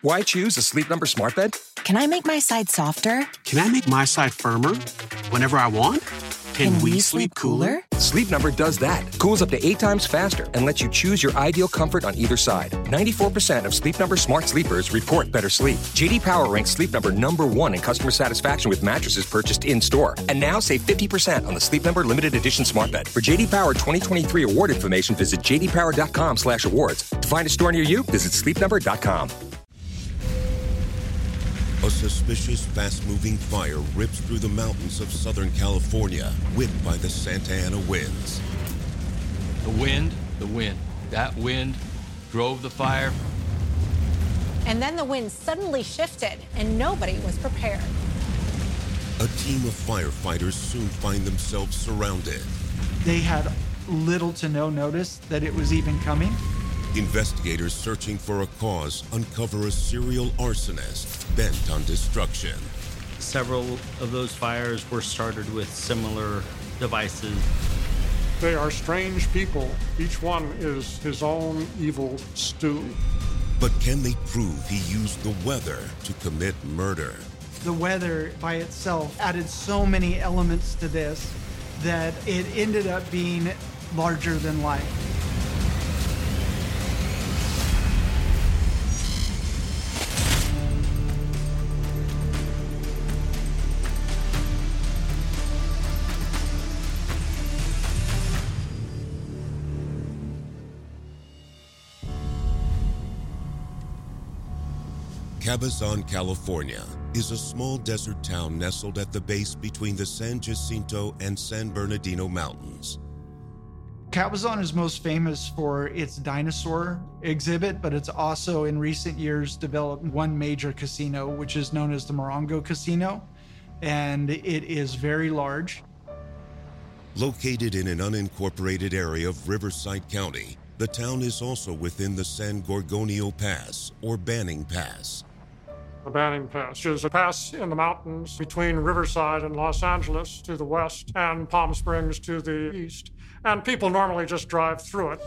Why choose a Sleep Number smart bed? Can I make my side softer? Can I make my side firmer? Whenever I want? Can, we, sleep cooler? Sleep Number does that. Cools up to eight times faster and lets you choose your ideal comfort on either side. 94% of Sleep Number smart sleepers report better sleep. JD Power ranks Sleep Number number one in customer satisfaction with mattresses purchased in store. And now save 50% on the Sleep Number limited edition smart bed. For JD Power 2023 award information, visit jdpower.com/awards. To find a store near you, visit sleepnumber.com. A suspicious, fast moving fire rips through the mountains of Southern California, whipped by the Santa Ana winds. The wind, the wind. That wind drove the fire. And then the wind suddenly shifted, and nobody was prepared. A team of firefighters soon find themselves surrounded. They had little to no notice that it was even coming. Investigators searching for a cause uncover a serial arsonist bent on destruction. Several of those fires were started with similar devices. They are strange people. Each one is his own evil stew. But can they prove he used the weather to commit murder? The weather by itself added so many elements to this that it ended up being larger than life. Cabazon, California is a small desert town nestled at the base between the San Jacinto and San Bernardino Mountains. Cabazon is most famous for its dinosaur exhibit, but it's also in recent years developed one major casino, which is known as the Morongo Casino, and it is very large. Located in an unincorporated area of Riverside County, the town is also within the San Gorgonio Pass or Banning Pass. The Banning Pass which is a pass in the mountains between Riverside and Los Angeles to the west and Palm Springs to the east. And people normally just drive through it.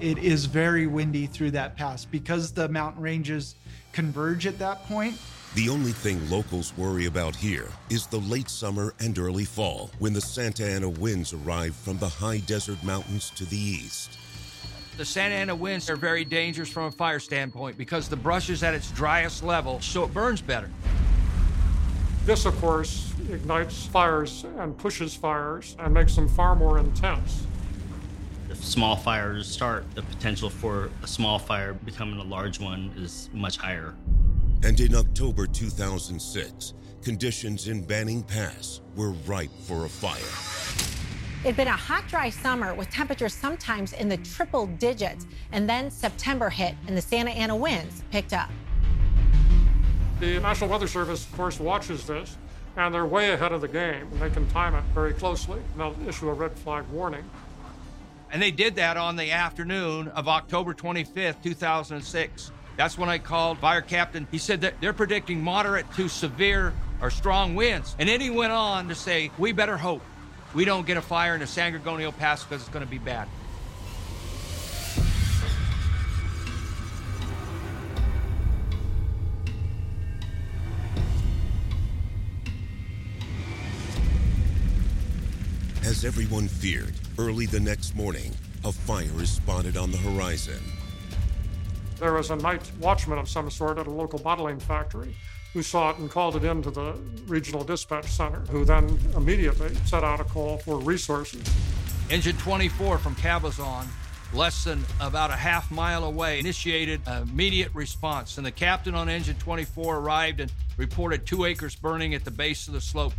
It is very windy through that pass because the mountain ranges converge at that point. The only thing locals worry about here is the late summer and early fall when the Santa Ana winds arrive from the high desert mountains to the east. The Santa Ana winds are very dangerous from a fire standpoint because the brush is at its driest level, so it burns better. This, of course, ignites fires and pushes fires and makes them far more intense. If small fires start, the potential for a small fire becoming a large one is much higher. And in October 2006, conditions in Banning Pass were ripe for a fire. It'd been a hot, dry summer with temperatures sometimes in the triple digits, and then September hit and the Santa Ana winds picked up. The National Weather Service, of course, watches this, and they're way ahead of the game, and they can time it very closely. And they'll issue a red flag warning. And they did that on the afternoon of October 25th, 2006. That's when I called fire captain. He said that they're predicting moderate to severe or strong winds. And then he went on to say, we better hope we don't get a fire in the San Gorgonio Pass because it's going to be bad. As everyone feared, early the next morning, a fire is spotted on the horizon. There was a night watchman of some sort at a local bottling factory who saw it and called it into the regional dispatch center, who then immediately set out a call for resources. Engine 24 from Cabazon, less than about a half mile away, initiated immediate response, and the captain on Engine 24 arrived and reported two acres burning at the base of the slope.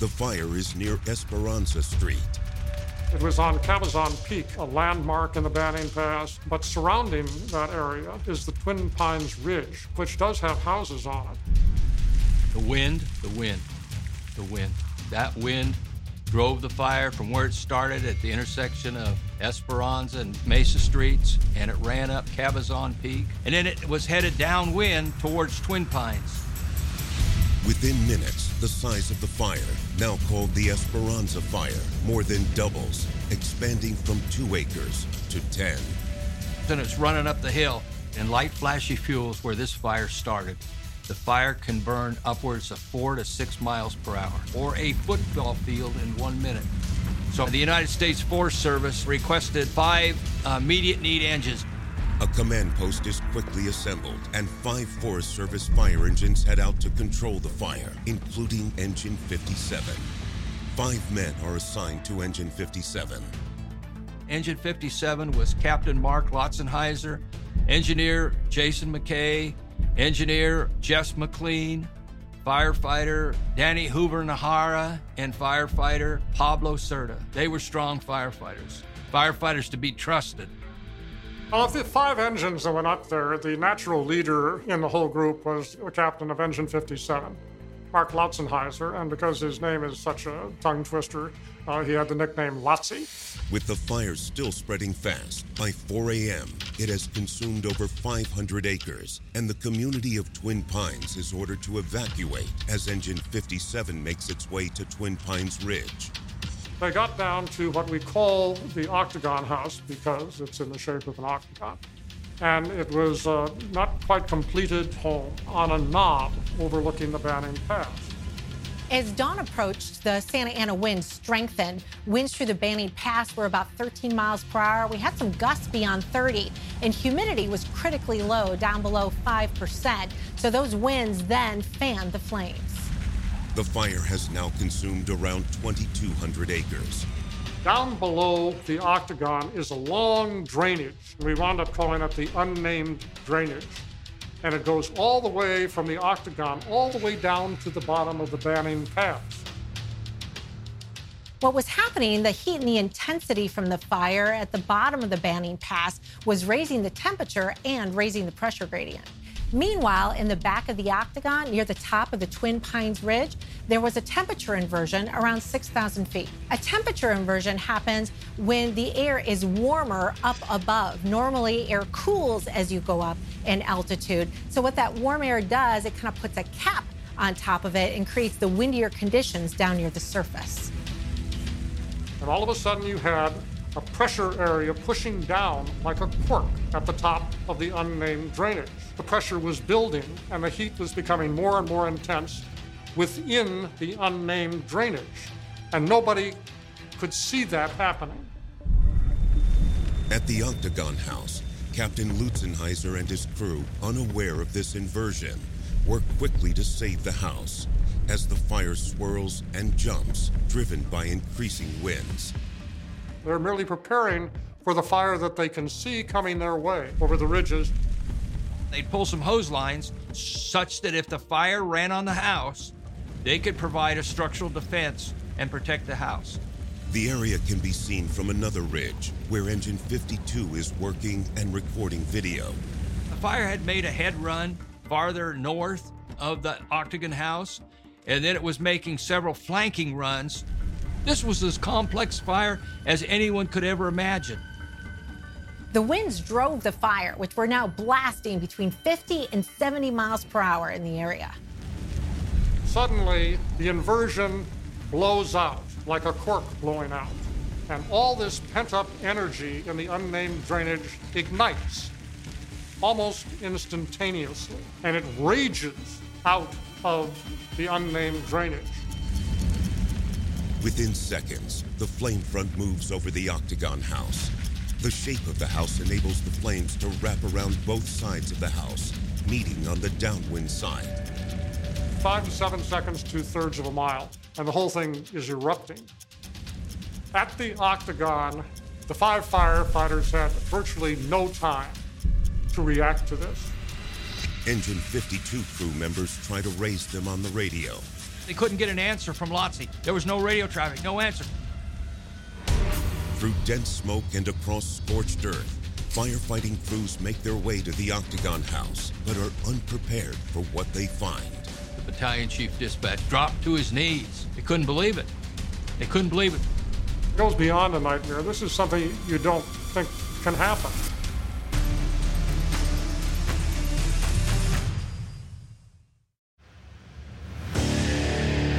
The fire is near Esperanza Street. It was on Cabazon Peak, a landmark in the Banning Pass, but surrounding that area is the Twin Pines Ridge, which does have houses on it. The wind, the wind, the wind. That wind drove the fire from where it started at the intersection of Esperanza and Mesa Streets, and it ran up Cabazon Peak, and then it was headed downwind towards Twin Pines. Within minutes, the size of the fire, now called the Esperanza Fire, more than doubles, expanding from two acres to 10. Then it's running up the hill, and light flashy fuels where this fire started. The fire can burn upwards of four to six miles per hour, or a football field in one minute. So the United States Forest Service requested five immediate need engines. A command post is quickly assembled, and five Forest Service fire engines head out to control the fire, including Engine 57. Five men are assigned to Engine 57. Engine 57 was Captain Mark Loutzenhiser, engineer Jason McKay, engineer Jess McLean, firefighter Danny Hoover Najera, and firefighter Pablo Cerda. They were strong firefighters, firefighters to be trusted. Of the five engines that went up there, the natural leader in the whole group was the captain of Engine 57, Mark Loutzenhiser, and because his name is such a tongue twister, uh, he had the nickname Lotzie. With the fire still spreading fast, by 4 a.m., it has consumed over 500 acres, and the community of Twin Pines is ordered to evacuate as Engine 57 makes its way to Twin Pines Ridge. They got down to what we call the Octagon House because it's in the shape of an octagon. And it was a not quite completed home on a knob overlooking the Banning Pass. As dawn approached, the Santa Ana winds strengthened. Winds through the Banning Pass were about 13 miles per hour. We had some gusts beyond 30, and humidity was critically low, down below 5%. So those winds then fanned the flames. The fire has now consumed around 2,200 acres. Down below the octagon is a long drainage. We wound up calling it the unnamed drainage. And it goes all the way from the octagon, all the way down to the bottom of the Banning Pass. What was happening, the heat and the intensity from the fire at the bottom of the Banning Pass was raising the temperature and raising the pressure gradient. Meanwhile, in the back of the octagon, near the top of the Twin Pines Ridge, there was a temperature inversion around 6,000 feet. A temperature inversion happens when the air is warmer up above. Normally, air cools as you go up in altitude. So, what that warm air does, it kind of puts a cap on top of it and creates the windier conditions down near the surface. And all of a sudden, you had a pressure area pushing down like a cork at the top of the unnamed drainage. The pressure was building and the heat was becoming more and more intense within the unnamed drainage. And nobody could see that happening. At the Octagon House, Captain Loutzenhiser and his crew, unaware of this inversion, work quickly to save the house as the fire swirls and jumps, driven by increasing winds. They're merely preparing for the fire that they can see coming their way over the ridges. They'd pull some hose lines such that if the fire ran on the house, they could provide a structural defense and protect the house. The area can be seen from another ridge where Engine 52 is working and recording video. The fire had made a head run farther north of the Octagon House, and then it was making several flanking runs this was as complex fire as anyone could ever imagine. The winds drove the fire, which were now blasting between 50 and 70 miles per hour in the area. Suddenly, the inversion blows out like a cork blowing out. And all this pent up energy in the unnamed drainage ignites almost instantaneously. And it rages out of the unnamed drainage. Within seconds, the flame front moves over the octagon house. The shape of the house enables the flames to wrap around both sides of the house, meeting on the downwind side. Five to seven seconds, two thirds of a mile, and the whole thing is erupting. At the octagon, the five firefighters had virtually no time to react to this. Engine 52 crew members try to raise them on the radio, they couldn't get an answer from Lotzie. There was no radio traffic, no answer. Through dense smoke and across scorched earth, firefighting crews make their way to the Octagon House, but are unprepared for what they find. The battalion chief dispatch dropped to his knees. They couldn't believe it. They couldn't believe it. It goes beyond a nightmare. This is something you don't think can happen.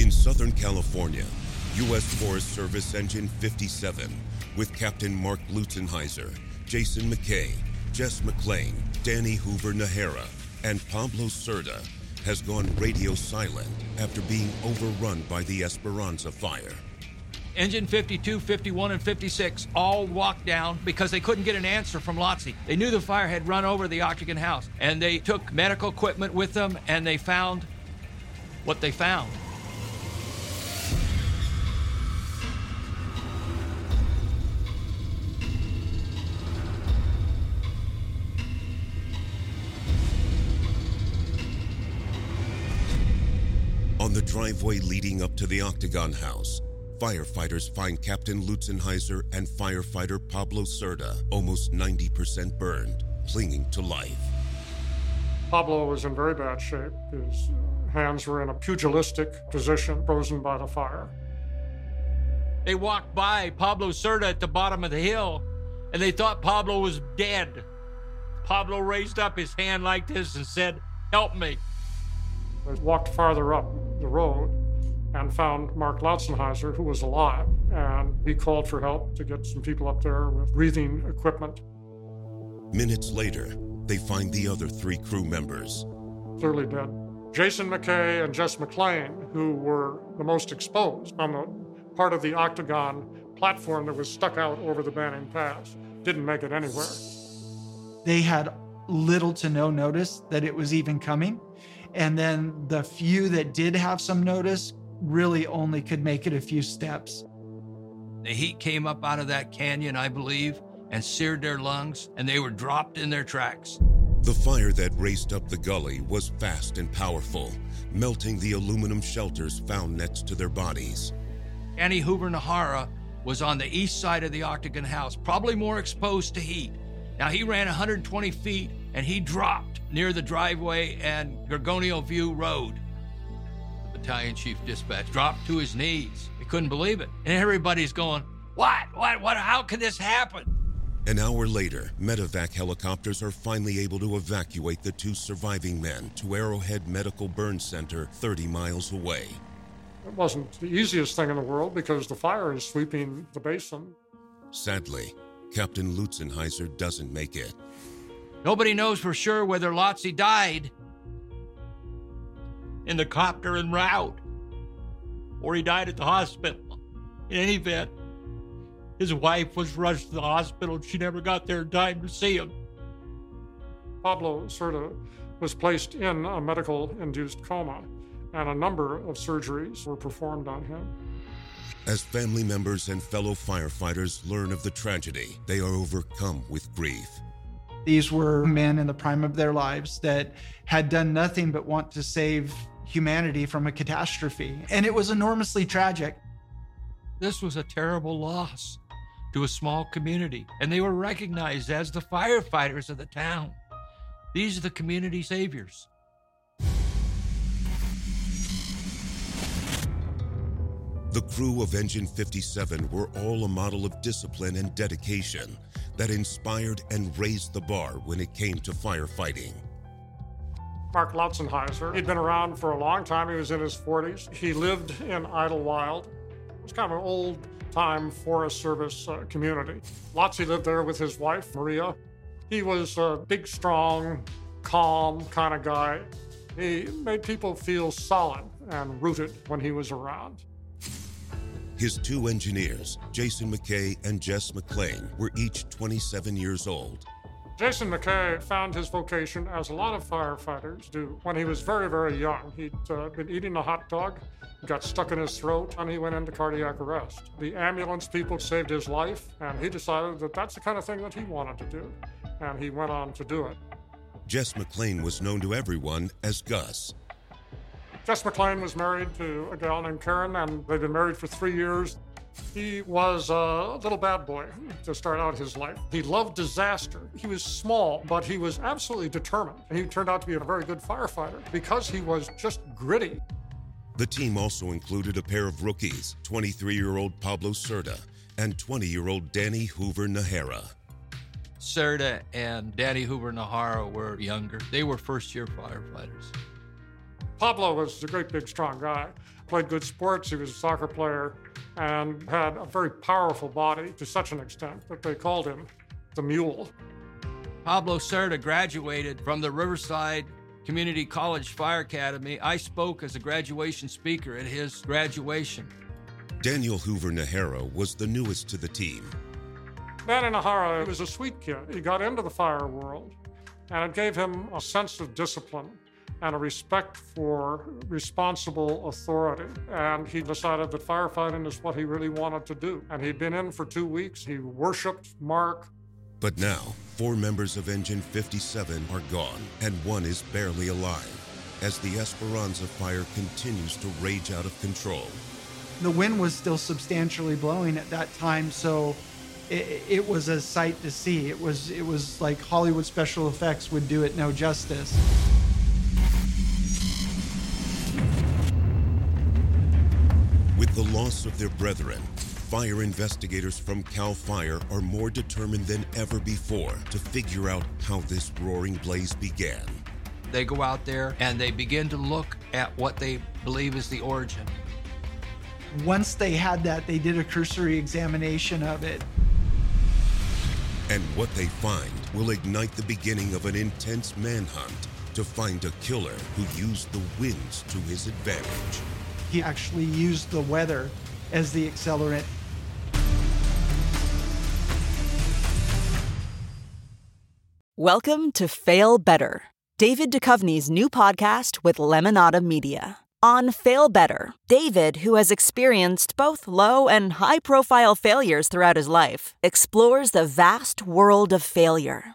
In Southern California, U.S. Forest Service Engine 57 with Captain Mark Loutzenhiser, Jason McKay, Jess McLean, Danny Hoover Najera, and Pablo Cerda has gone radio silent after being overrun by the Esperanza fire. Engine 52, 51, and 56 all walked down because they couldn't get an answer from Lotzie. They knew the fire had run over the Octagon House, and they took medical equipment with them, and they found what they found. Driveway leading up to the Octagon House, firefighters find Captain Loutzenhiser and firefighter Pablo Cerda almost 90% burned, clinging to life. Pablo was in very bad shape. His uh, hands were in a pugilistic position, frozen by the fire. They walked by Pablo Cerda at the bottom of the hill, and they thought Pablo was dead. Pablo raised up his hand like this and said, Help me. They walked farther up the road and found Mark Loutzenhiser, who was alive, and he called for help to get some people up there with breathing equipment. Minutes later, they find the other three crew members. Clearly dead. Jason McKay and Jess McLean, who were the most exposed on the part of the octagon platform that was stuck out over the Banning Pass, didn't make it anywhere. They had little to no notice that it was even coming. And then the few that did have some notice really only could make it a few steps. The heat came up out of that canyon, I believe, and seared their lungs, and they were dropped in their tracks. The fire that raced up the gully was fast and powerful, melting the aluminum shelters found next to their bodies. Annie Hoover Najera was on the east side of the Octagon House, probably more exposed to heat. Now, he ran 120 feet and he dropped near the driveway and Gorgonio View Road. The battalion chief dispatch dropped to his knees. He couldn't believe it. And everybody's going, What? What? What? How could this happen? An hour later, medevac helicopters are finally able to evacuate the two surviving men to Arrowhead Medical Burn Center 30 miles away. It wasn't the easiest thing in the world because the fire is sweeping the basin. Sadly, Captain Loutzenhiser doesn't make it. Nobody knows for sure whether Lotzie died in the copter en route or he died at the hospital. In any event, his wife was rushed to the hospital she never got there in time to see him. Pablo Cerda was placed in a medical induced coma, and a number of surgeries were performed on him. As family members and fellow firefighters learn of the tragedy, they are overcome with grief. These were men in the prime of their lives that had done nothing but want to save humanity from a catastrophe. And it was enormously tragic. This was a terrible loss to a small community, and they were recognized as the firefighters of the town. These are the community saviors. The crew of Engine 57 were all a model of discipline and dedication that inspired and raised the bar when it came to firefighting. Mark Loutzenhiser, he'd been around for a long time. He was in his 40s. He lived in Idyllwild. It was kind of an old time Forest Service uh, community. Lotzie lived there with his wife, Maria. He was a big, strong, calm kind of guy. He made people feel solid and rooted when he was around. His two engineers, Jason McKay and Jess McLean, were each 27 years old. Jason McKay found his vocation, as a lot of firefighters do, when he was very, very young. He'd uh, been eating a hot dog, got stuck in his throat, and he went into cardiac arrest. The ambulance people saved his life, and he decided that that's the kind of thing that he wanted to do, and he went on to do it. Jess McLean was known to everyone as Gus. Jess McLean was married to a gal named Karen, and they've been married for three years. He was a little bad boy to start out his life. He loved disaster. He was small, but he was absolutely determined. And he turned out to be a very good firefighter because he was just gritty. The team also included a pair of rookies 23 year old Pablo Cerda and 20 year old Danny Hoover Najera. Cerda and Danny Hoover Najera were younger. They were first year firefighters. Pablo was a great big strong guy. Played good sports. He was a soccer player and had a very powerful body to such an extent that they called him the Mule. Pablo Cerda graduated from the Riverside Community College Fire Academy. I spoke as a graduation speaker at his graduation. Daniel Hoover Najera was the newest to the team. Danny Najera was a sweet kid. He got into the fire world, and it gave him a sense of discipline and a respect for responsible authority. And he decided that firefighting is what he really wanted to do. And he'd been in for two weeks. He worshiped Mark. But now, four members of Engine 57 are gone, and one is barely alive as the Esperanza fire continues to rage out of control. The wind was still substantially blowing at that time, so it, it was a sight to see. It was it was like Hollywood special effects would do it no justice. With the loss of their brethren, fire investigators from CAL FIRE are more determined than ever before to figure out how this roaring blaze began. They go out there and they begin to look at what they believe is the origin. Once they had that, they did a cursory examination of it. And what they find will ignite the beginning of an intense manhunt to find a killer who used the winds to his advantage. He actually used the weather as the accelerant. Welcome to Fail Better, David Duchovny's new podcast with Lemonada Media. On Fail Better, David, who has experienced both low and high profile failures throughout his life, explores the vast world of failure,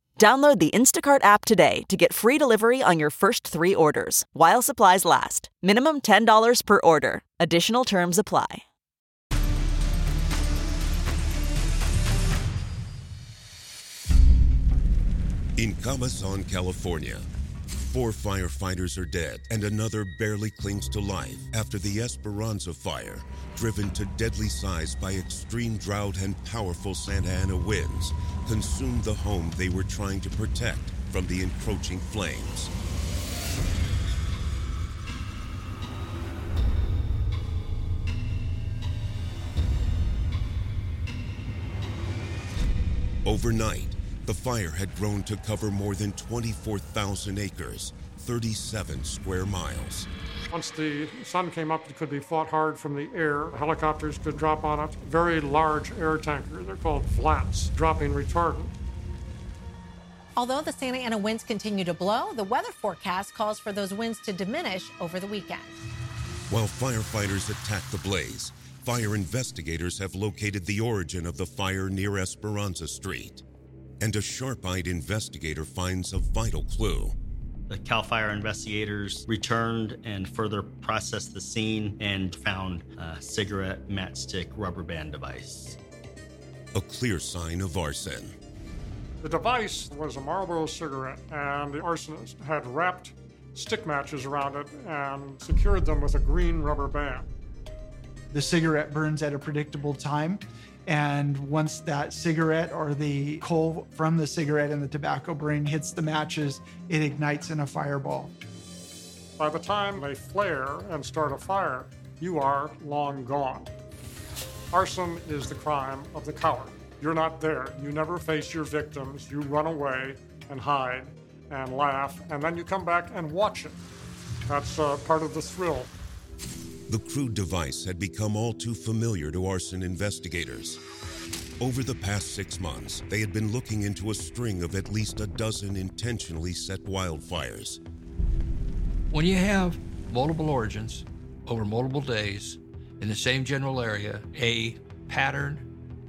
Download the Instacart app today to get free delivery on your first three orders while supplies last. Minimum $10 per order. Additional terms apply. In Cabazon, California, four firefighters are dead and another barely clings to life after the Esperanza fire, driven to deadly size by extreme drought and powerful Santa Ana winds, consumed the home they were trying to protect from the encroaching flames. Overnight, the fire had grown to cover more than 24,000 acres, 37 square miles. Once the sun came up, it could be fought hard from the air. Helicopters could drop on it. Very large air tankers, they're called flats, dropping retardant. Although the Santa Ana winds continue to blow, the weather forecast calls for those winds to diminish over the weekend. While firefighters attack the blaze, fire investigators have located the origin of the fire near Esperanza Street. And a sharp eyed investigator finds a vital clue. The CAL FIRE investigators returned and further processed the scene and found a cigarette matchstick rubber band device. A clear sign of arson. The device was a Marlboro cigarette, and the arsonist had wrapped stick matches around it and secured them with a green rubber band. The cigarette burns at a predictable time. And once that cigarette or the coal from the cigarette and the tobacco burning hits the matches, it ignites in a fireball. By the time they flare and start a fire, you are long gone. Arson is the crime of the coward. You're not there. You never face your victims. You run away and hide and laugh, and then you come back and watch it. That's uh, part of the thrill. The crude device had become all too familiar to arson investigators. Over the past six months, they had been looking into a string of at least a dozen intentionally set wildfires. When you have multiple origins over multiple days in the same general area, a pattern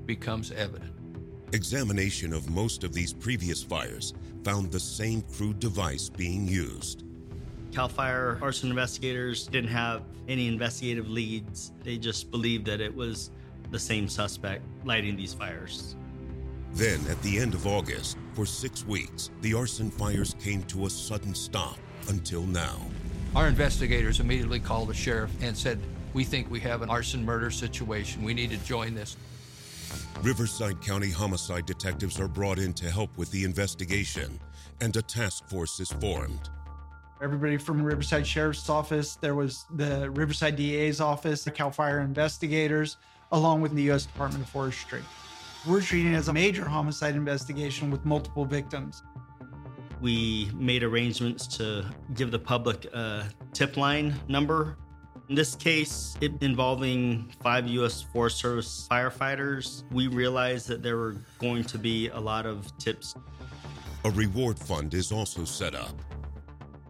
becomes evident. Examination of most of these previous fires found the same crude device being used. CAL FIRE arson investigators didn't have any investigative leads. They just believed that it was the same suspect lighting these fires. Then, at the end of August, for six weeks, the arson fires came to a sudden stop until now. Our investigators immediately called the sheriff and said, We think we have an arson murder situation. We need to join this. Riverside County homicide detectives are brought in to help with the investigation, and a task force is formed. Everybody from Riverside Sheriff's Office, there was the Riverside DA's office, the CAL FIRE investigators, along with the U.S. Department of Forestry. We're treating it as a major homicide investigation with multiple victims. We made arrangements to give the public a tip line number. In this case, it involving five U.S. Forest Service firefighters, we realized that there were going to be a lot of tips. A reward fund is also set up.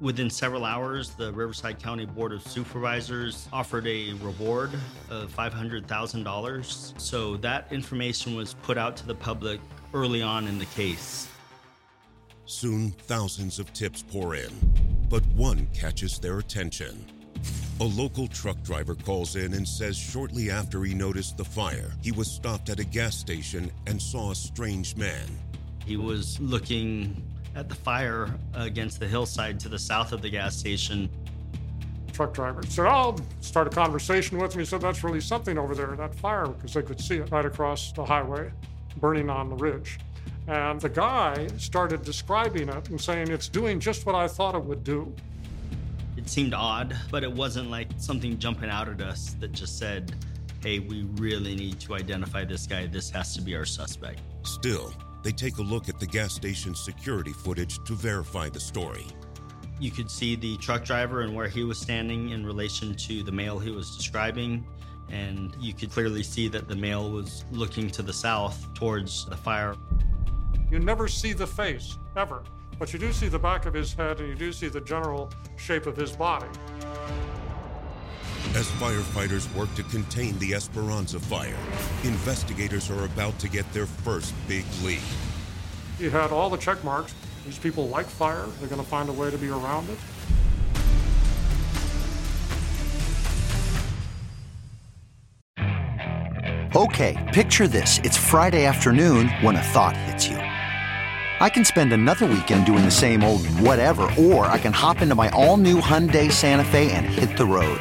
Within several hours, the Riverside County Board of Supervisors offered a reward of $500,000. So that information was put out to the public early on in the case. Soon, thousands of tips pour in, but one catches their attention. A local truck driver calls in and says shortly after he noticed the fire, he was stopped at a gas station and saw a strange man. He was looking at the fire against the hillside to the south of the gas station. Truck driver said, oh, I'll start a conversation with me. He said, That's really something over there, that fire, because they could see it right across the highway, burning on the ridge. And the guy started describing it and saying, It's doing just what I thought it would do. It seemed odd, but it wasn't like something jumping out at us that just said, hey, we really need to identify this guy. This has to be our suspect. Still, they take a look at the gas station security footage to verify the story. You could see the truck driver and where he was standing in relation to the male he was describing. And you could clearly see that the male was looking to the south towards the fire. You never see the face, ever. But you do see the back of his head and you do see the general shape of his body. As firefighters work to contain the Esperanza fire, investigators are about to get their first big lead. He had all the check marks. These people like fire, they're going to find a way to be around it. Okay, picture this. It's Friday afternoon when a thought hits you. I can spend another weekend doing the same old whatever, or I can hop into my all new Hyundai Santa Fe and hit the road.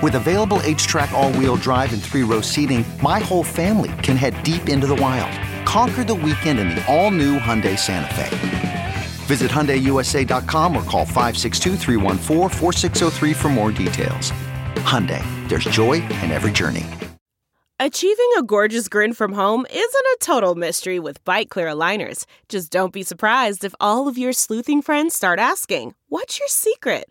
With available HTRAC, all wheel drive, and three row seating, my whole family can head deep into the wild. Conquer the weekend in the all new Hyundai Santa Fe. Visit HyundaiUSA.com or call 562 for more details. Hyundai, there's joy in every journey. Achieving a gorgeous grin from home isn't a total mystery with Byte clear aligners. Just don't be surprised if all of your sleuthing friends start asking, What's your secret?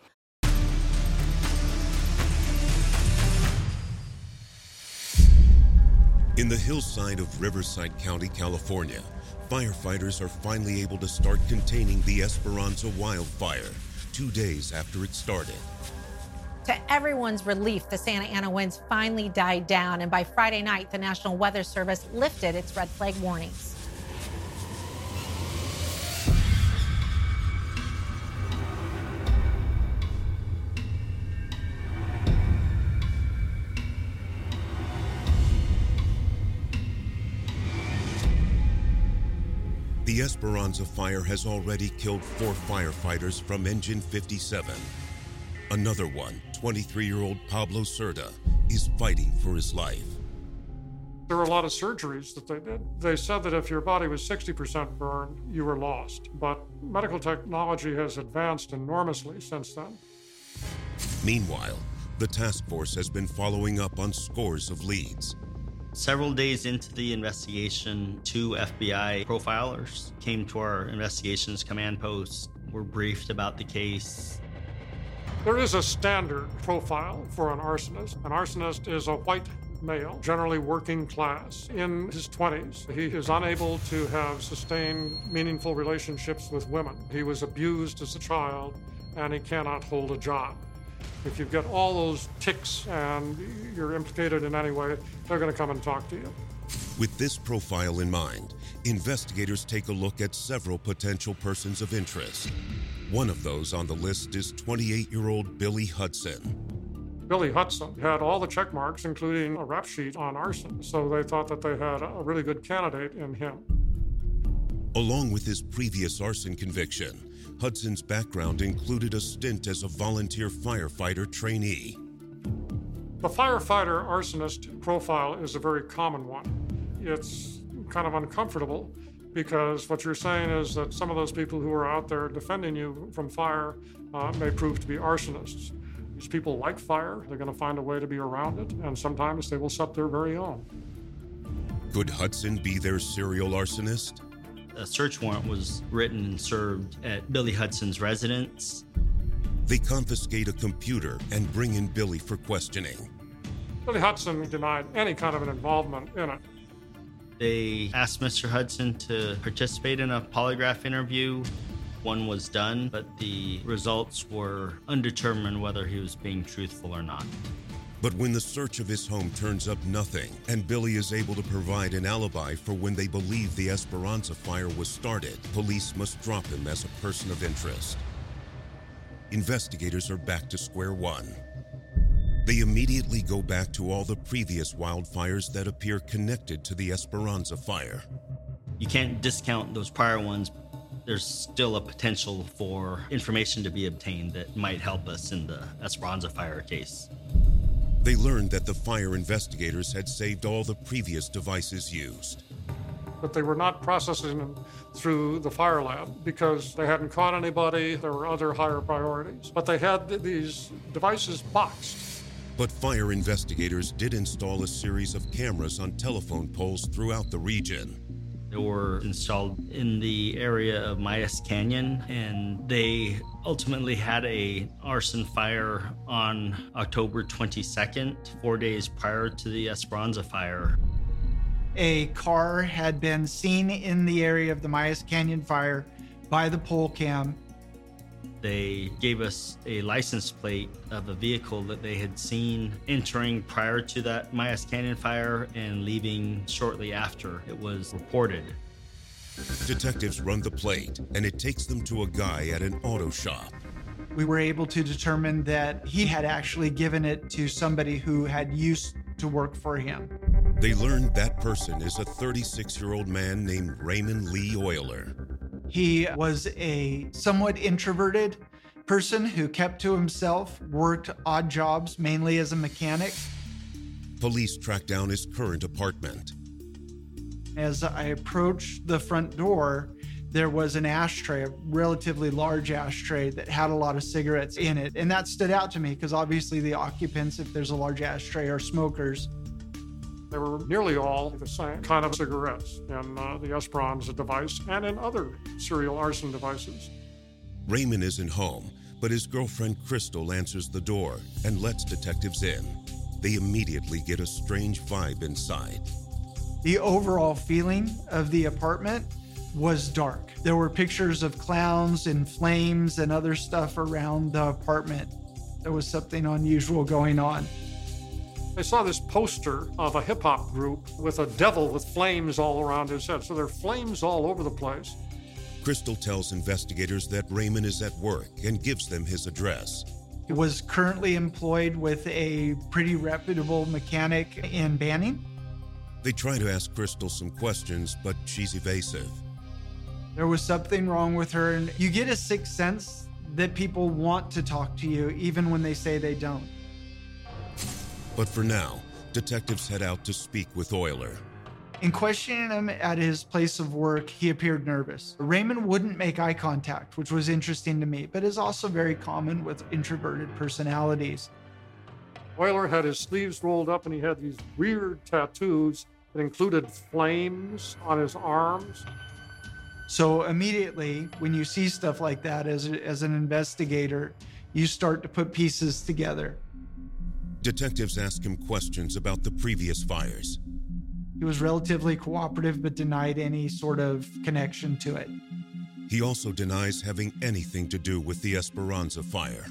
In the hillside of Riverside County, California, firefighters are finally able to start containing the Esperanza wildfire two days after it started. To everyone's relief, the Santa Ana winds finally died down, and by Friday night, the National Weather Service lifted its red flag warnings. The Esperanza fire has already killed four firefighters from Engine 57. Another one, 23 year old Pablo Cerda, is fighting for his life. There were a lot of surgeries that they did. They said that if your body was 60% burned, you were lost. But medical technology has advanced enormously since then. Meanwhile, the task force has been following up on scores of leads. Several days into the investigation, two FBI profilers came to our investigations command post, were briefed about the case. There is a standard profile for an arsonist. An arsonist is a white male, generally working class, in his 20s. He is unable to have sustained meaningful relationships with women. He was abused as a child, and he cannot hold a job. If you've got all those ticks and you're implicated in any way, they're going to come and talk to you. With this profile in mind, investigators take a look at several potential persons of interest. One of those on the list is 28 year old Billy Hudson. Billy Hudson had all the check marks, including a rap sheet on arson, so they thought that they had a really good candidate in him. Along with his previous arson conviction, Hudson's background included a stint as a volunteer firefighter trainee. The firefighter arsonist profile is a very common one. It's kind of uncomfortable because what you're saying is that some of those people who are out there defending you from fire uh, may prove to be arsonists. These people like fire, they're going to find a way to be around it, and sometimes they will set their very own. Could Hudson be their serial arsonist? A search warrant was written and served at Billy Hudson's residence. They confiscate a computer and bring in Billy for questioning. Billy Hudson denied any kind of an involvement in it. They asked Mr. Hudson to participate in a polygraph interview. One was done, but the results were undetermined whether he was being truthful or not. But when the search of his home turns up nothing, and Billy is able to provide an alibi for when they believe the Esperanza fire was started, police must drop him as a person of interest. Investigators are back to square one. They immediately go back to all the previous wildfires that appear connected to the Esperanza fire. You can't discount those prior ones. There's still a potential for information to be obtained that might help us in the Esperanza fire case. They learned that the fire investigators had saved all the previous devices used. But they were not processing them through the fire lab because they hadn't caught anybody. There were other higher priorities. But they had th- these devices boxed. But fire investigators did install a series of cameras on telephone poles throughout the region. They were installed in the area of Mayas Canyon, and they ultimately had a arson fire on October 22nd, four days prior to the Esperanza fire. A car had been seen in the area of the Mayas Canyon fire by the pole cam. They gave us a license plate of a vehicle that they had seen entering prior to that Mayas Canyon fire and leaving shortly after it was reported. Detectives run the plate, and it takes them to a guy at an auto shop. We were able to determine that he had actually given it to somebody who had used to work for him. They learned that person is a 36 year old man named Raymond Lee Oyler. He was a somewhat introverted person who kept to himself, worked odd jobs, mainly as a mechanic. Police tracked down his current apartment. As I approached the front door, there was an ashtray, a relatively large ashtray that had a lot of cigarettes in it. And that stood out to me because obviously the occupants, if there's a large ashtray, are smokers. They were nearly all the same kind of cigarettes in uh, the Esperanza device and in other serial arson devices. Raymond isn't home, but his girlfriend Crystal answers the door and lets detectives in. They immediately get a strange vibe inside. The overall feeling of the apartment was dark. There were pictures of clowns and flames and other stuff around the apartment. There was something unusual going on. They saw this poster of a hip hop group with a devil with flames all around his head. So there are flames all over the place. Crystal tells investigators that Raymond is at work and gives them his address. He was currently employed with a pretty reputable mechanic in Banning. They try to ask Crystal some questions, but she's evasive. There was something wrong with her, and you get a sixth sense that people want to talk to you even when they say they don't. But for now, detectives head out to speak with Oyler. In questioning him at his place of work, he appeared nervous. Raymond wouldn't make eye contact, which was interesting to me, but is also very common with introverted personalities. Oyler had his sleeves rolled up and he had these weird tattoos that included flames on his arms. So immediately, when you see stuff like that as, as an investigator, you start to put pieces together. Detectives ask him questions about the previous fires. He was relatively cooperative but denied any sort of connection to it. He also denies having anything to do with the Esperanza fire.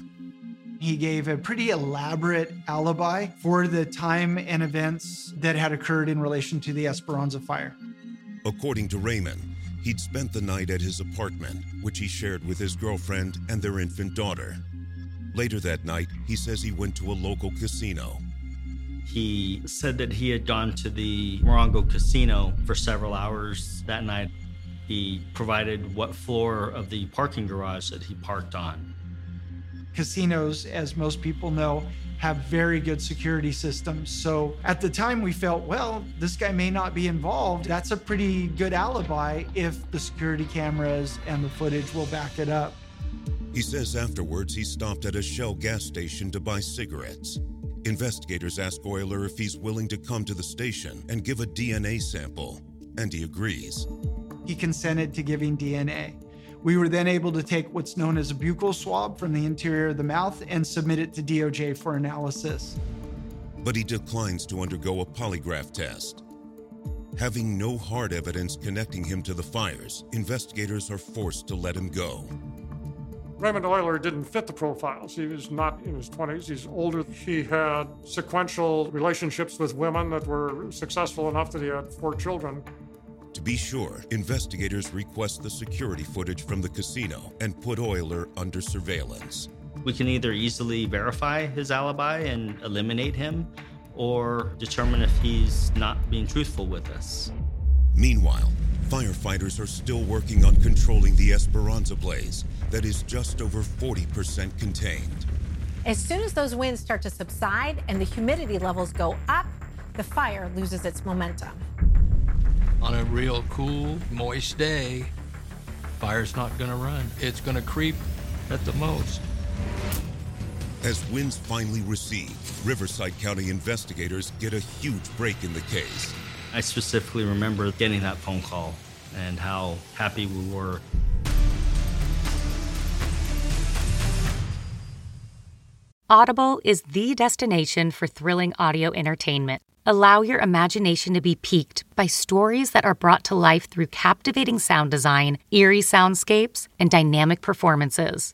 He gave a pretty elaborate alibi for the time and events that had occurred in relation to the Esperanza fire. According to Raymond, He'd spent the night at his apartment, which he shared with his girlfriend and their infant daughter. Later that night, he says he went to a local casino. He said that he had gone to the Morongo Casino for several hours that night. He provided what floor of the parking garage that he parked on. Casinos, as most people know, have very good security systems. So at the time, we felt, well, this guy may not be involved. That's a pretty good alibi if the security cameras and the footage will back it up. He says afterwards he stopped at a Shell gas station to buy cigarettes. Investigators ask Oyler if he's willing to come to the station and give a DNA sample, and he agrees. He consented to giving DNA. We were then able to take what's known as a buccal swab from the interior of the mouth and submit it to DOJ for analysis. But he declines to undergo a polygraph test. Having no hard evidence connecting him to the fires, investigators are forced to let him go. Raymond Oyler didn't fit the profiles. He was not in his 20s, he's older. He had sequential relationships with women that were successful enough that he had four children. To be sure, investigators request the security footage from the casino and put Oyler under surveillance. We can either easily verify his alibi and eliminate him, or determine if he's not being truthful with us. Meanwhile, firefighters are still working on controlling the Esperanza blaze that is just over 40% contained. As soon as those winds start to subside and the humidity levels go up, the fire loses its momentum. On a real cool, moist day, fire's not going to run. It's going to creep at the most. As winds finally recede, Riverside County investigators get a huge break in the case. I specifically remember getting that phone call and how happy we were. Audible is the destination for thrilling audio entertainment. Allow your imagination to be piqued by stories that are brought to life through captivating sound design, eerie soundscapes, and dynamic performances.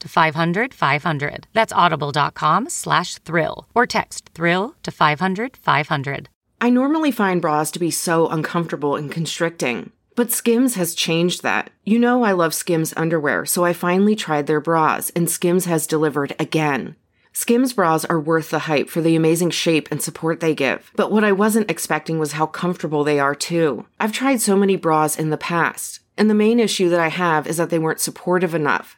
to 500 500. That's audible.com slash thrill or text thrill to 500 500. I normally find bras to be so uncomfortable and constricting. But Skims has changed that. You know I love Skims underwear, so I finally tried their bras, and Skims has delivered again. Skims bras are worth the hype for the amazing shape and support they give, but what I wasn't expecting was how comfortable they are too. I've tried so many bras in the past, and the main issue that I have is that they weren't supportive enough,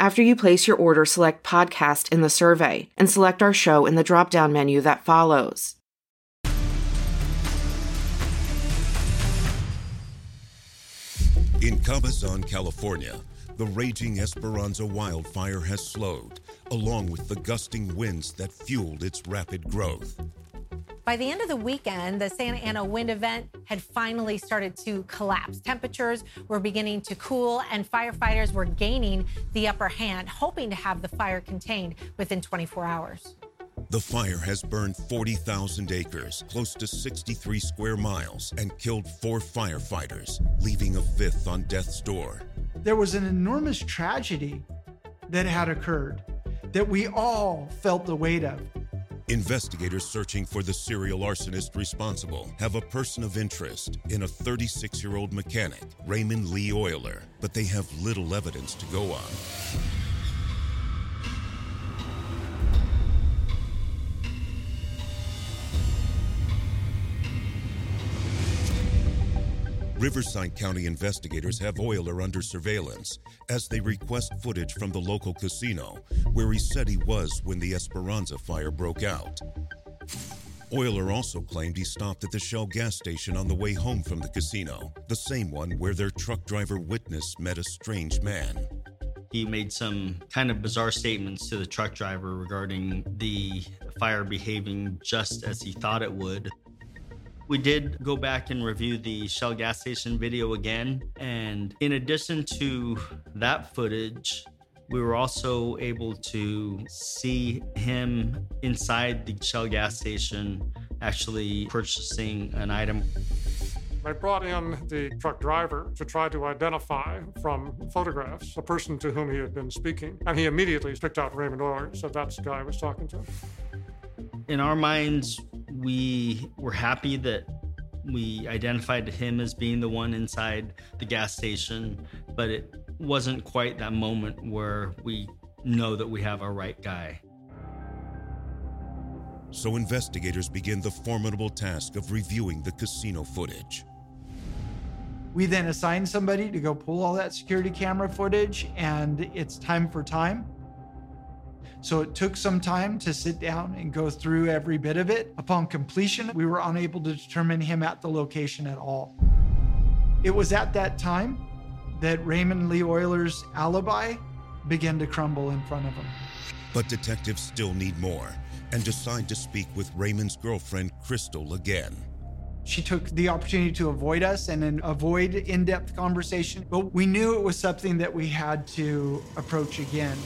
After you place your order, select podcast in the survey and select our show in the drop down menu that follows. In Cabazon, California, the raging Esperanza wildfire has slowed, along with the gusting winds that fueled its rapid growth. By the end of the weekend, the Santa Ana wind event had finally started to collapse. Temperatures were beginning to cool, and firefighters were gaining the upper hand, hoping to have the fire contained within 24 hours. The fire has burned 40,000 acres, close to 63 square miles, and killed four firefighters, leaving a fifth on death's door. There was an enormous tragedy that had occurred that we all felt the weight of. Investigators searching for the serial arsonist responsible have a person of interest in a 36 year old mechanic, Raymond Lee Oyler, but they have little evidence to go on. Riverside County investigators have Oyler under surveillance as they request footage from the local casino where he said he was when the Esperanza fire broke out. Oyler also claimed he stopped at the Shell gas station on the way home from the casino, the same one where their truck driver witness met a strange man. He made some kind of bizarre statements to the truck driver regarding the fire behaving just as he thought it would. We did go back and review the Shell gas station video again. And in addition to that footage, we were also able to see him inside the Shell gas station actually purchasing an item. I brought in the truck driver to try to identify from photographs the person to whom he had been speaking. And he immediately picked out Raymond Oyler, said that's the guy I was talking to. In our minds, we were happy that we identified him as being the one inside the gas station, but it wasn't quite that moment where we know that we have our right guy. So investigators begin the formidable task of reviewing the casino footage. We then assign somebody to go pull all that security camera footage, and it's time for time. So it took some time to sit down and go through every bit of it. Upon completion, we were unable to determine him at the location at all. It was at that time that Raymond Lee Oyler's alibi began to crumble in front of him. But detectives still need more and decide to speak with Raymond's girlfriend, Crystal, again. She took the opportunity to avoid us and avoid in depth conversation, but we knew it was something that we had to approach again.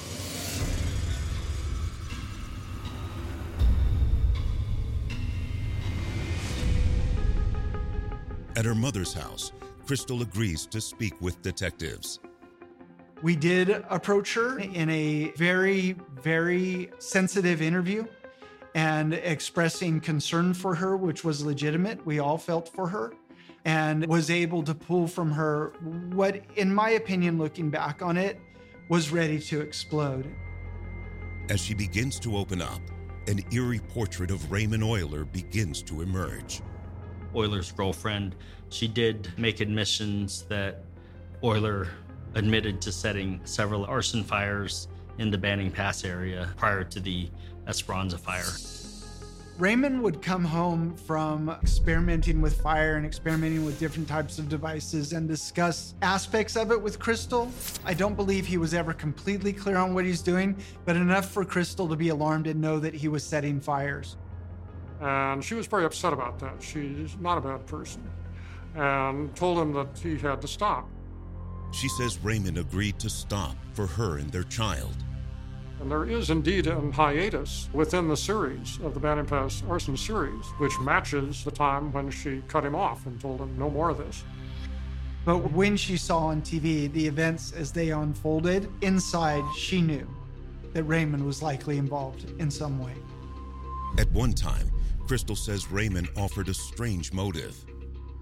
At her mother's house, Crystal agrees to speak with detectives. We did approach her in a very, very sensitive interview and expressing concern for her, which was legitimate. We all felt for her and was able to pull from her what, in my opinion, looking back on it, was ready to explode. As she begins to open up, an eerie portrait of Raymond Oyler begins to emerge. Oyler's girlfriend, she did make admissions that Oyler admitted to setting several arson fires in the Banning Pass area prior to the Esperanza fire. Raymond would come home from experimenting with fire and experimenting with different types of devices and discuss aspects of it with Crystal. I don't believe he was ever completely clear on what he's doing, but enough for Crystal to be alarmed and know that he was setting fires. And she was very upset about that. She's not a bad person. And told him that he had to stop. She says Raymond agreed to stop for her and their child. And there is indeed a hiatus within the series of the Banning Pass arson series, which matches the time when she cut him off and told him no more of this. But when she saw on TV the events as they unfolded, inside she knew that Raymond was likely involved in some way. At one time, Crystal says Raymond offered a strange motive.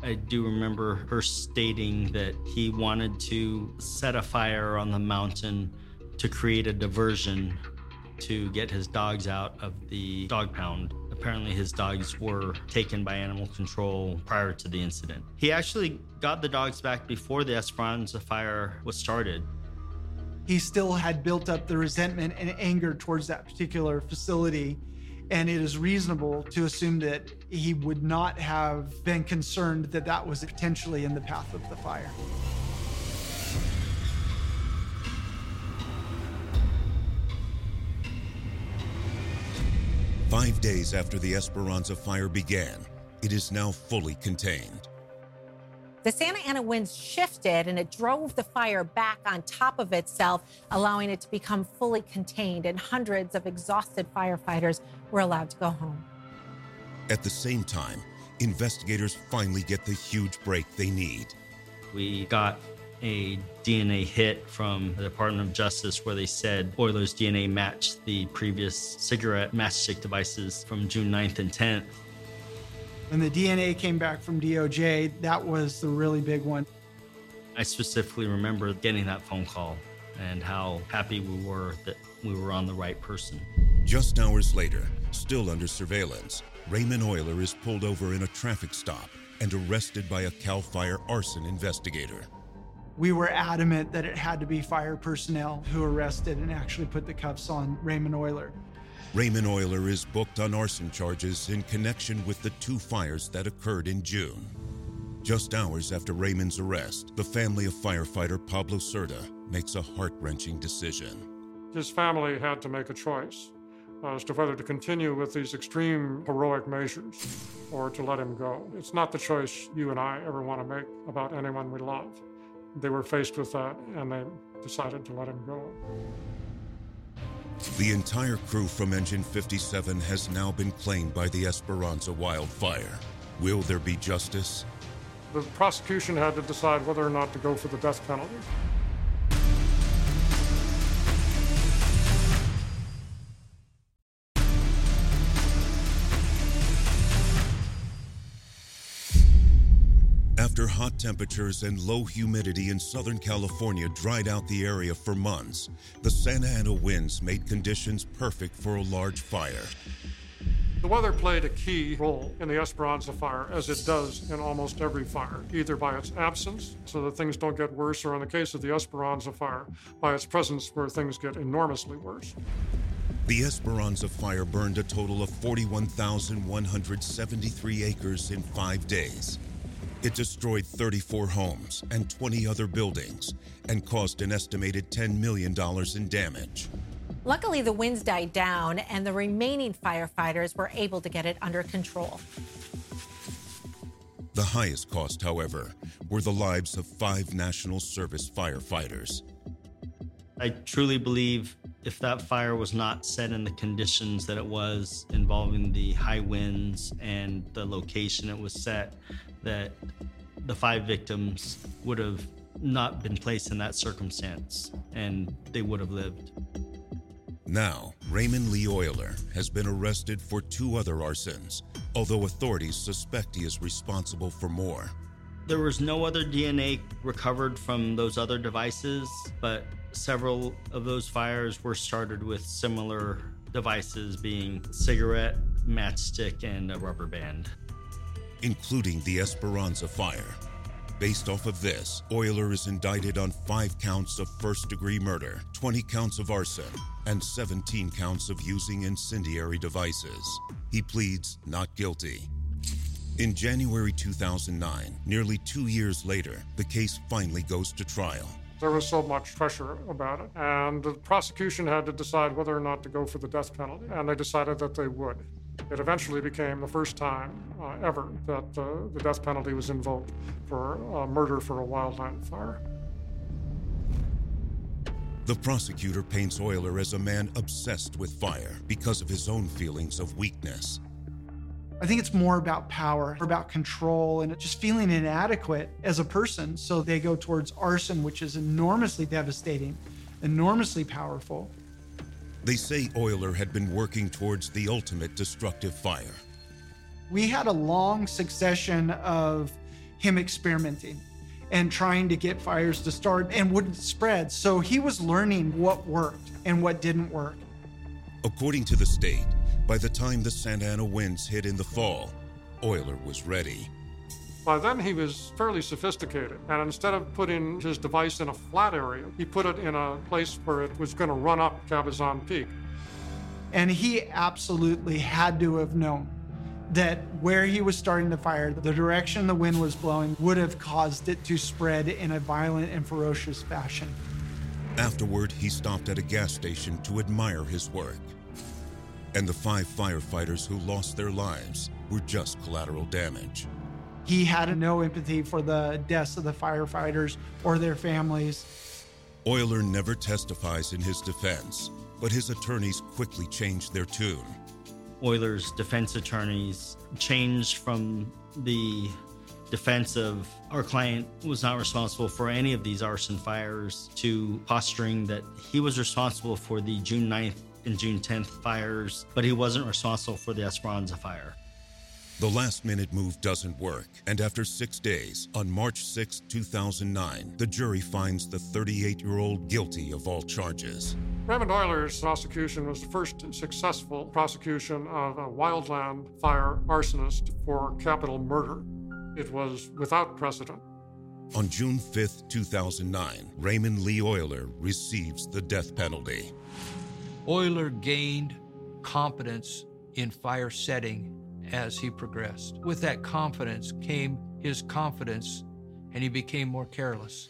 I do remember her stating that he wanted to set a fire on the mountain to create a diversion to get his dogs out of the dog pound. Apparently, his dogs were taken by animal control prior to the incident. He actually got the dogs back before the Esperanza fire was started. He still had built up the resentment and anger towards that particular facility and it is reasonable to assume that he would not have been concerned that that was potentially in the path of the fire. Five days after the Esperanza fire began, it is now fully contained. The Santa Ana winds shifted and it drove the fire back on top of itself, allowing it to become fully contained, and hundreds of exhausted firefighters were allowed to go home. At the same time, investigators finally get the huge break they need. We got a DNA hit from the Department of Justice where they said Oyler's DNA matched the previous cigarette matchstick devices from June 9th and 10th. When the DNA came back from DOJ, that was the really big one. I specifically remember getting that phone call and how happy we were that we were on the right person. Just hours later, still under surveillance, Raymond Oyler is pulled over in a traffic stop and arrested by a CAL FIRE arson investigator. We were adamant that it had to be fire personnel who arrested and actually put the cuffs on Raymond Oyler. Raymond Oyler is booked on arson charges in connection with the two fires that occurred in June. Just hours after Raymond's arrest, the family of firefighter Pablo Cerda makes a heart wrenching decision. His family had to make a choice Uh, as to whether to continue with these extreme heroic measures or to let him go. It's not the choice you and I ever want to make about anyone we love. They were faced with that and they decided to let him go. The entire crew from Engine 57 has now been claimed by the Esperanza wildfire. Will there be justice? The prosecution had to decide whether or not to go for the death penalty. After hot temperatures and low humidity in Southern California dried out the area for months, the Santa Ana winds made conditions perfect for a large fire. The weather played a key role in the Esperanza fire, as it does in almost every fire, either by its absence, so that things don't get worse, or in the case of the Esperanza fire, by its presence, where things get enormously worse. The Esperanza fire burned a total of 41,173 acres in five days. It destroyed 34 homes and 20 other buildings and caused an estimated $10 million in damage. Luckily, the winds died down and the remaining firefighters were able to get it under control. The highest cost, however, were the lives of five National Service firefighters. I truly believe if that fire was not set in the conditions that it was involving the high winds and the location it was set, that the five victims would have not been placed in that circumstance and they would have lived. Now, Raymond Lee Oyler has been arrested for two other arsons, although authorities suspect he is responsible for more. There was no other DNA recovered from those other devices, but several of those fires were started with similar devices being cigarette, matchstick, and a rubber band. including the Esperanza fire. Based off of this, Oyler is indicted on five counts of first degree murder, 20 counts of arson, and 17 counts of using incendiary devices. He pleads not guilty. In January 2009, nearly two years later, the case finally goes to trial. There was so much pressure about it, and the prosecution had to decide whether or not to go for the death penalty, and they decided that they would. It eventually became the first time uh, ever that uh, the death penalty was invoked for uh, murder for a wildland fire. The prosecutor paints Oyler as a man obsessed with fire because of his own feelings of weakness. I think it's more about power, about control, and just feeling inadequate as a person. So they go towards arson, which is enormously devastating, enormously powerful. They say Oyler had been working towards the ultimate destructive fire. We had a long succession of him experimenting and trying to get fires to start and wouldn't spread. So he was learning what worked and what didn't work. According to the state, by the time the Santa Ana winds hit in the fall, Oyler was ready. By then, he was fairly sophisticated, and instead of putting his device in a flat area, he put it in a place where it was going to run up Cabazon Peak. And he absolutely had to have known that where he was starting the fire, the direction the wind was blowing, would have caused it to spread in a violent and ferocious fashion. Afterward, he stopped at a gas station to admire his work. And the five firefighters who lost their lives were just collateral damage. He had no empathy for the deaths of the firefighters or their families. Oyler never testifies in his defense, but his attorneys quickly changed their tune. Oyler's defense attorneys changed from the defense of our client was not responsible for any of these arson fires to posturing that he was responsible for the June 9th and June 10th fires, but he wasn't responsible for the Esperanza fire. The last minute move doesn't work, and after six days, on March 6, 2009, the jury finds the 38 year old guilty of all charges. Raymond Oyler's prosecution was the first successful prosecution of a wildland fire arsonist for capital murder. It was without precedent. On June 5, 2009, Raymond Lee Oyler receives the death penalty. Oyler gained confidence in fire setting as he progressed. With that confidence came his confidence, and he became more careless.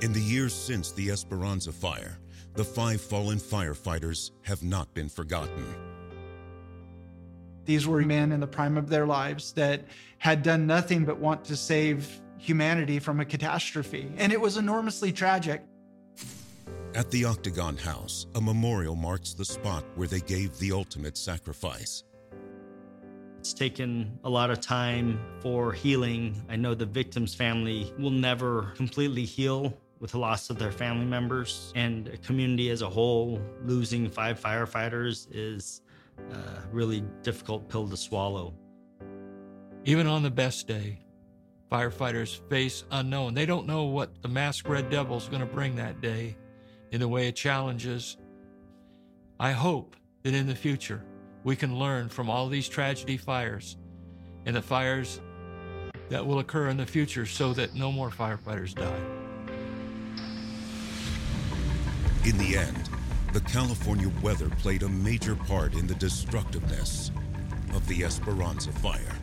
In the years since the Esperanza fire, the five fallen firefighters have not been forgotten. These were men in the prime of their lives that had done nothing but want to save humanity from a catastrophe. And it was enormously tragic. At the Octagon House, a memorial marks the spot where they gave the ultimate sacrifice. It's taken a lot of time for healing. I know the victim's family will never completely heal with the loss of their family members, and a community as a whole losing five firefighters is a really difficult pill to swallow. Even on the best day, firefighters face unknown. They don't know what the masked red devil is going to bring that day in the way it challenges. I hope that in the future we can learn from all these tragedy fires and the fires that will occur in the future so that no more firefighters die. In the end, the California weather played a major part in the destructiveness of the Esperanza fire.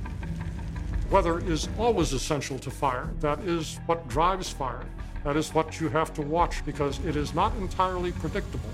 Weather is always essential to fire. That is what drives fire. That is what you have to watch because it is not entirely predictable.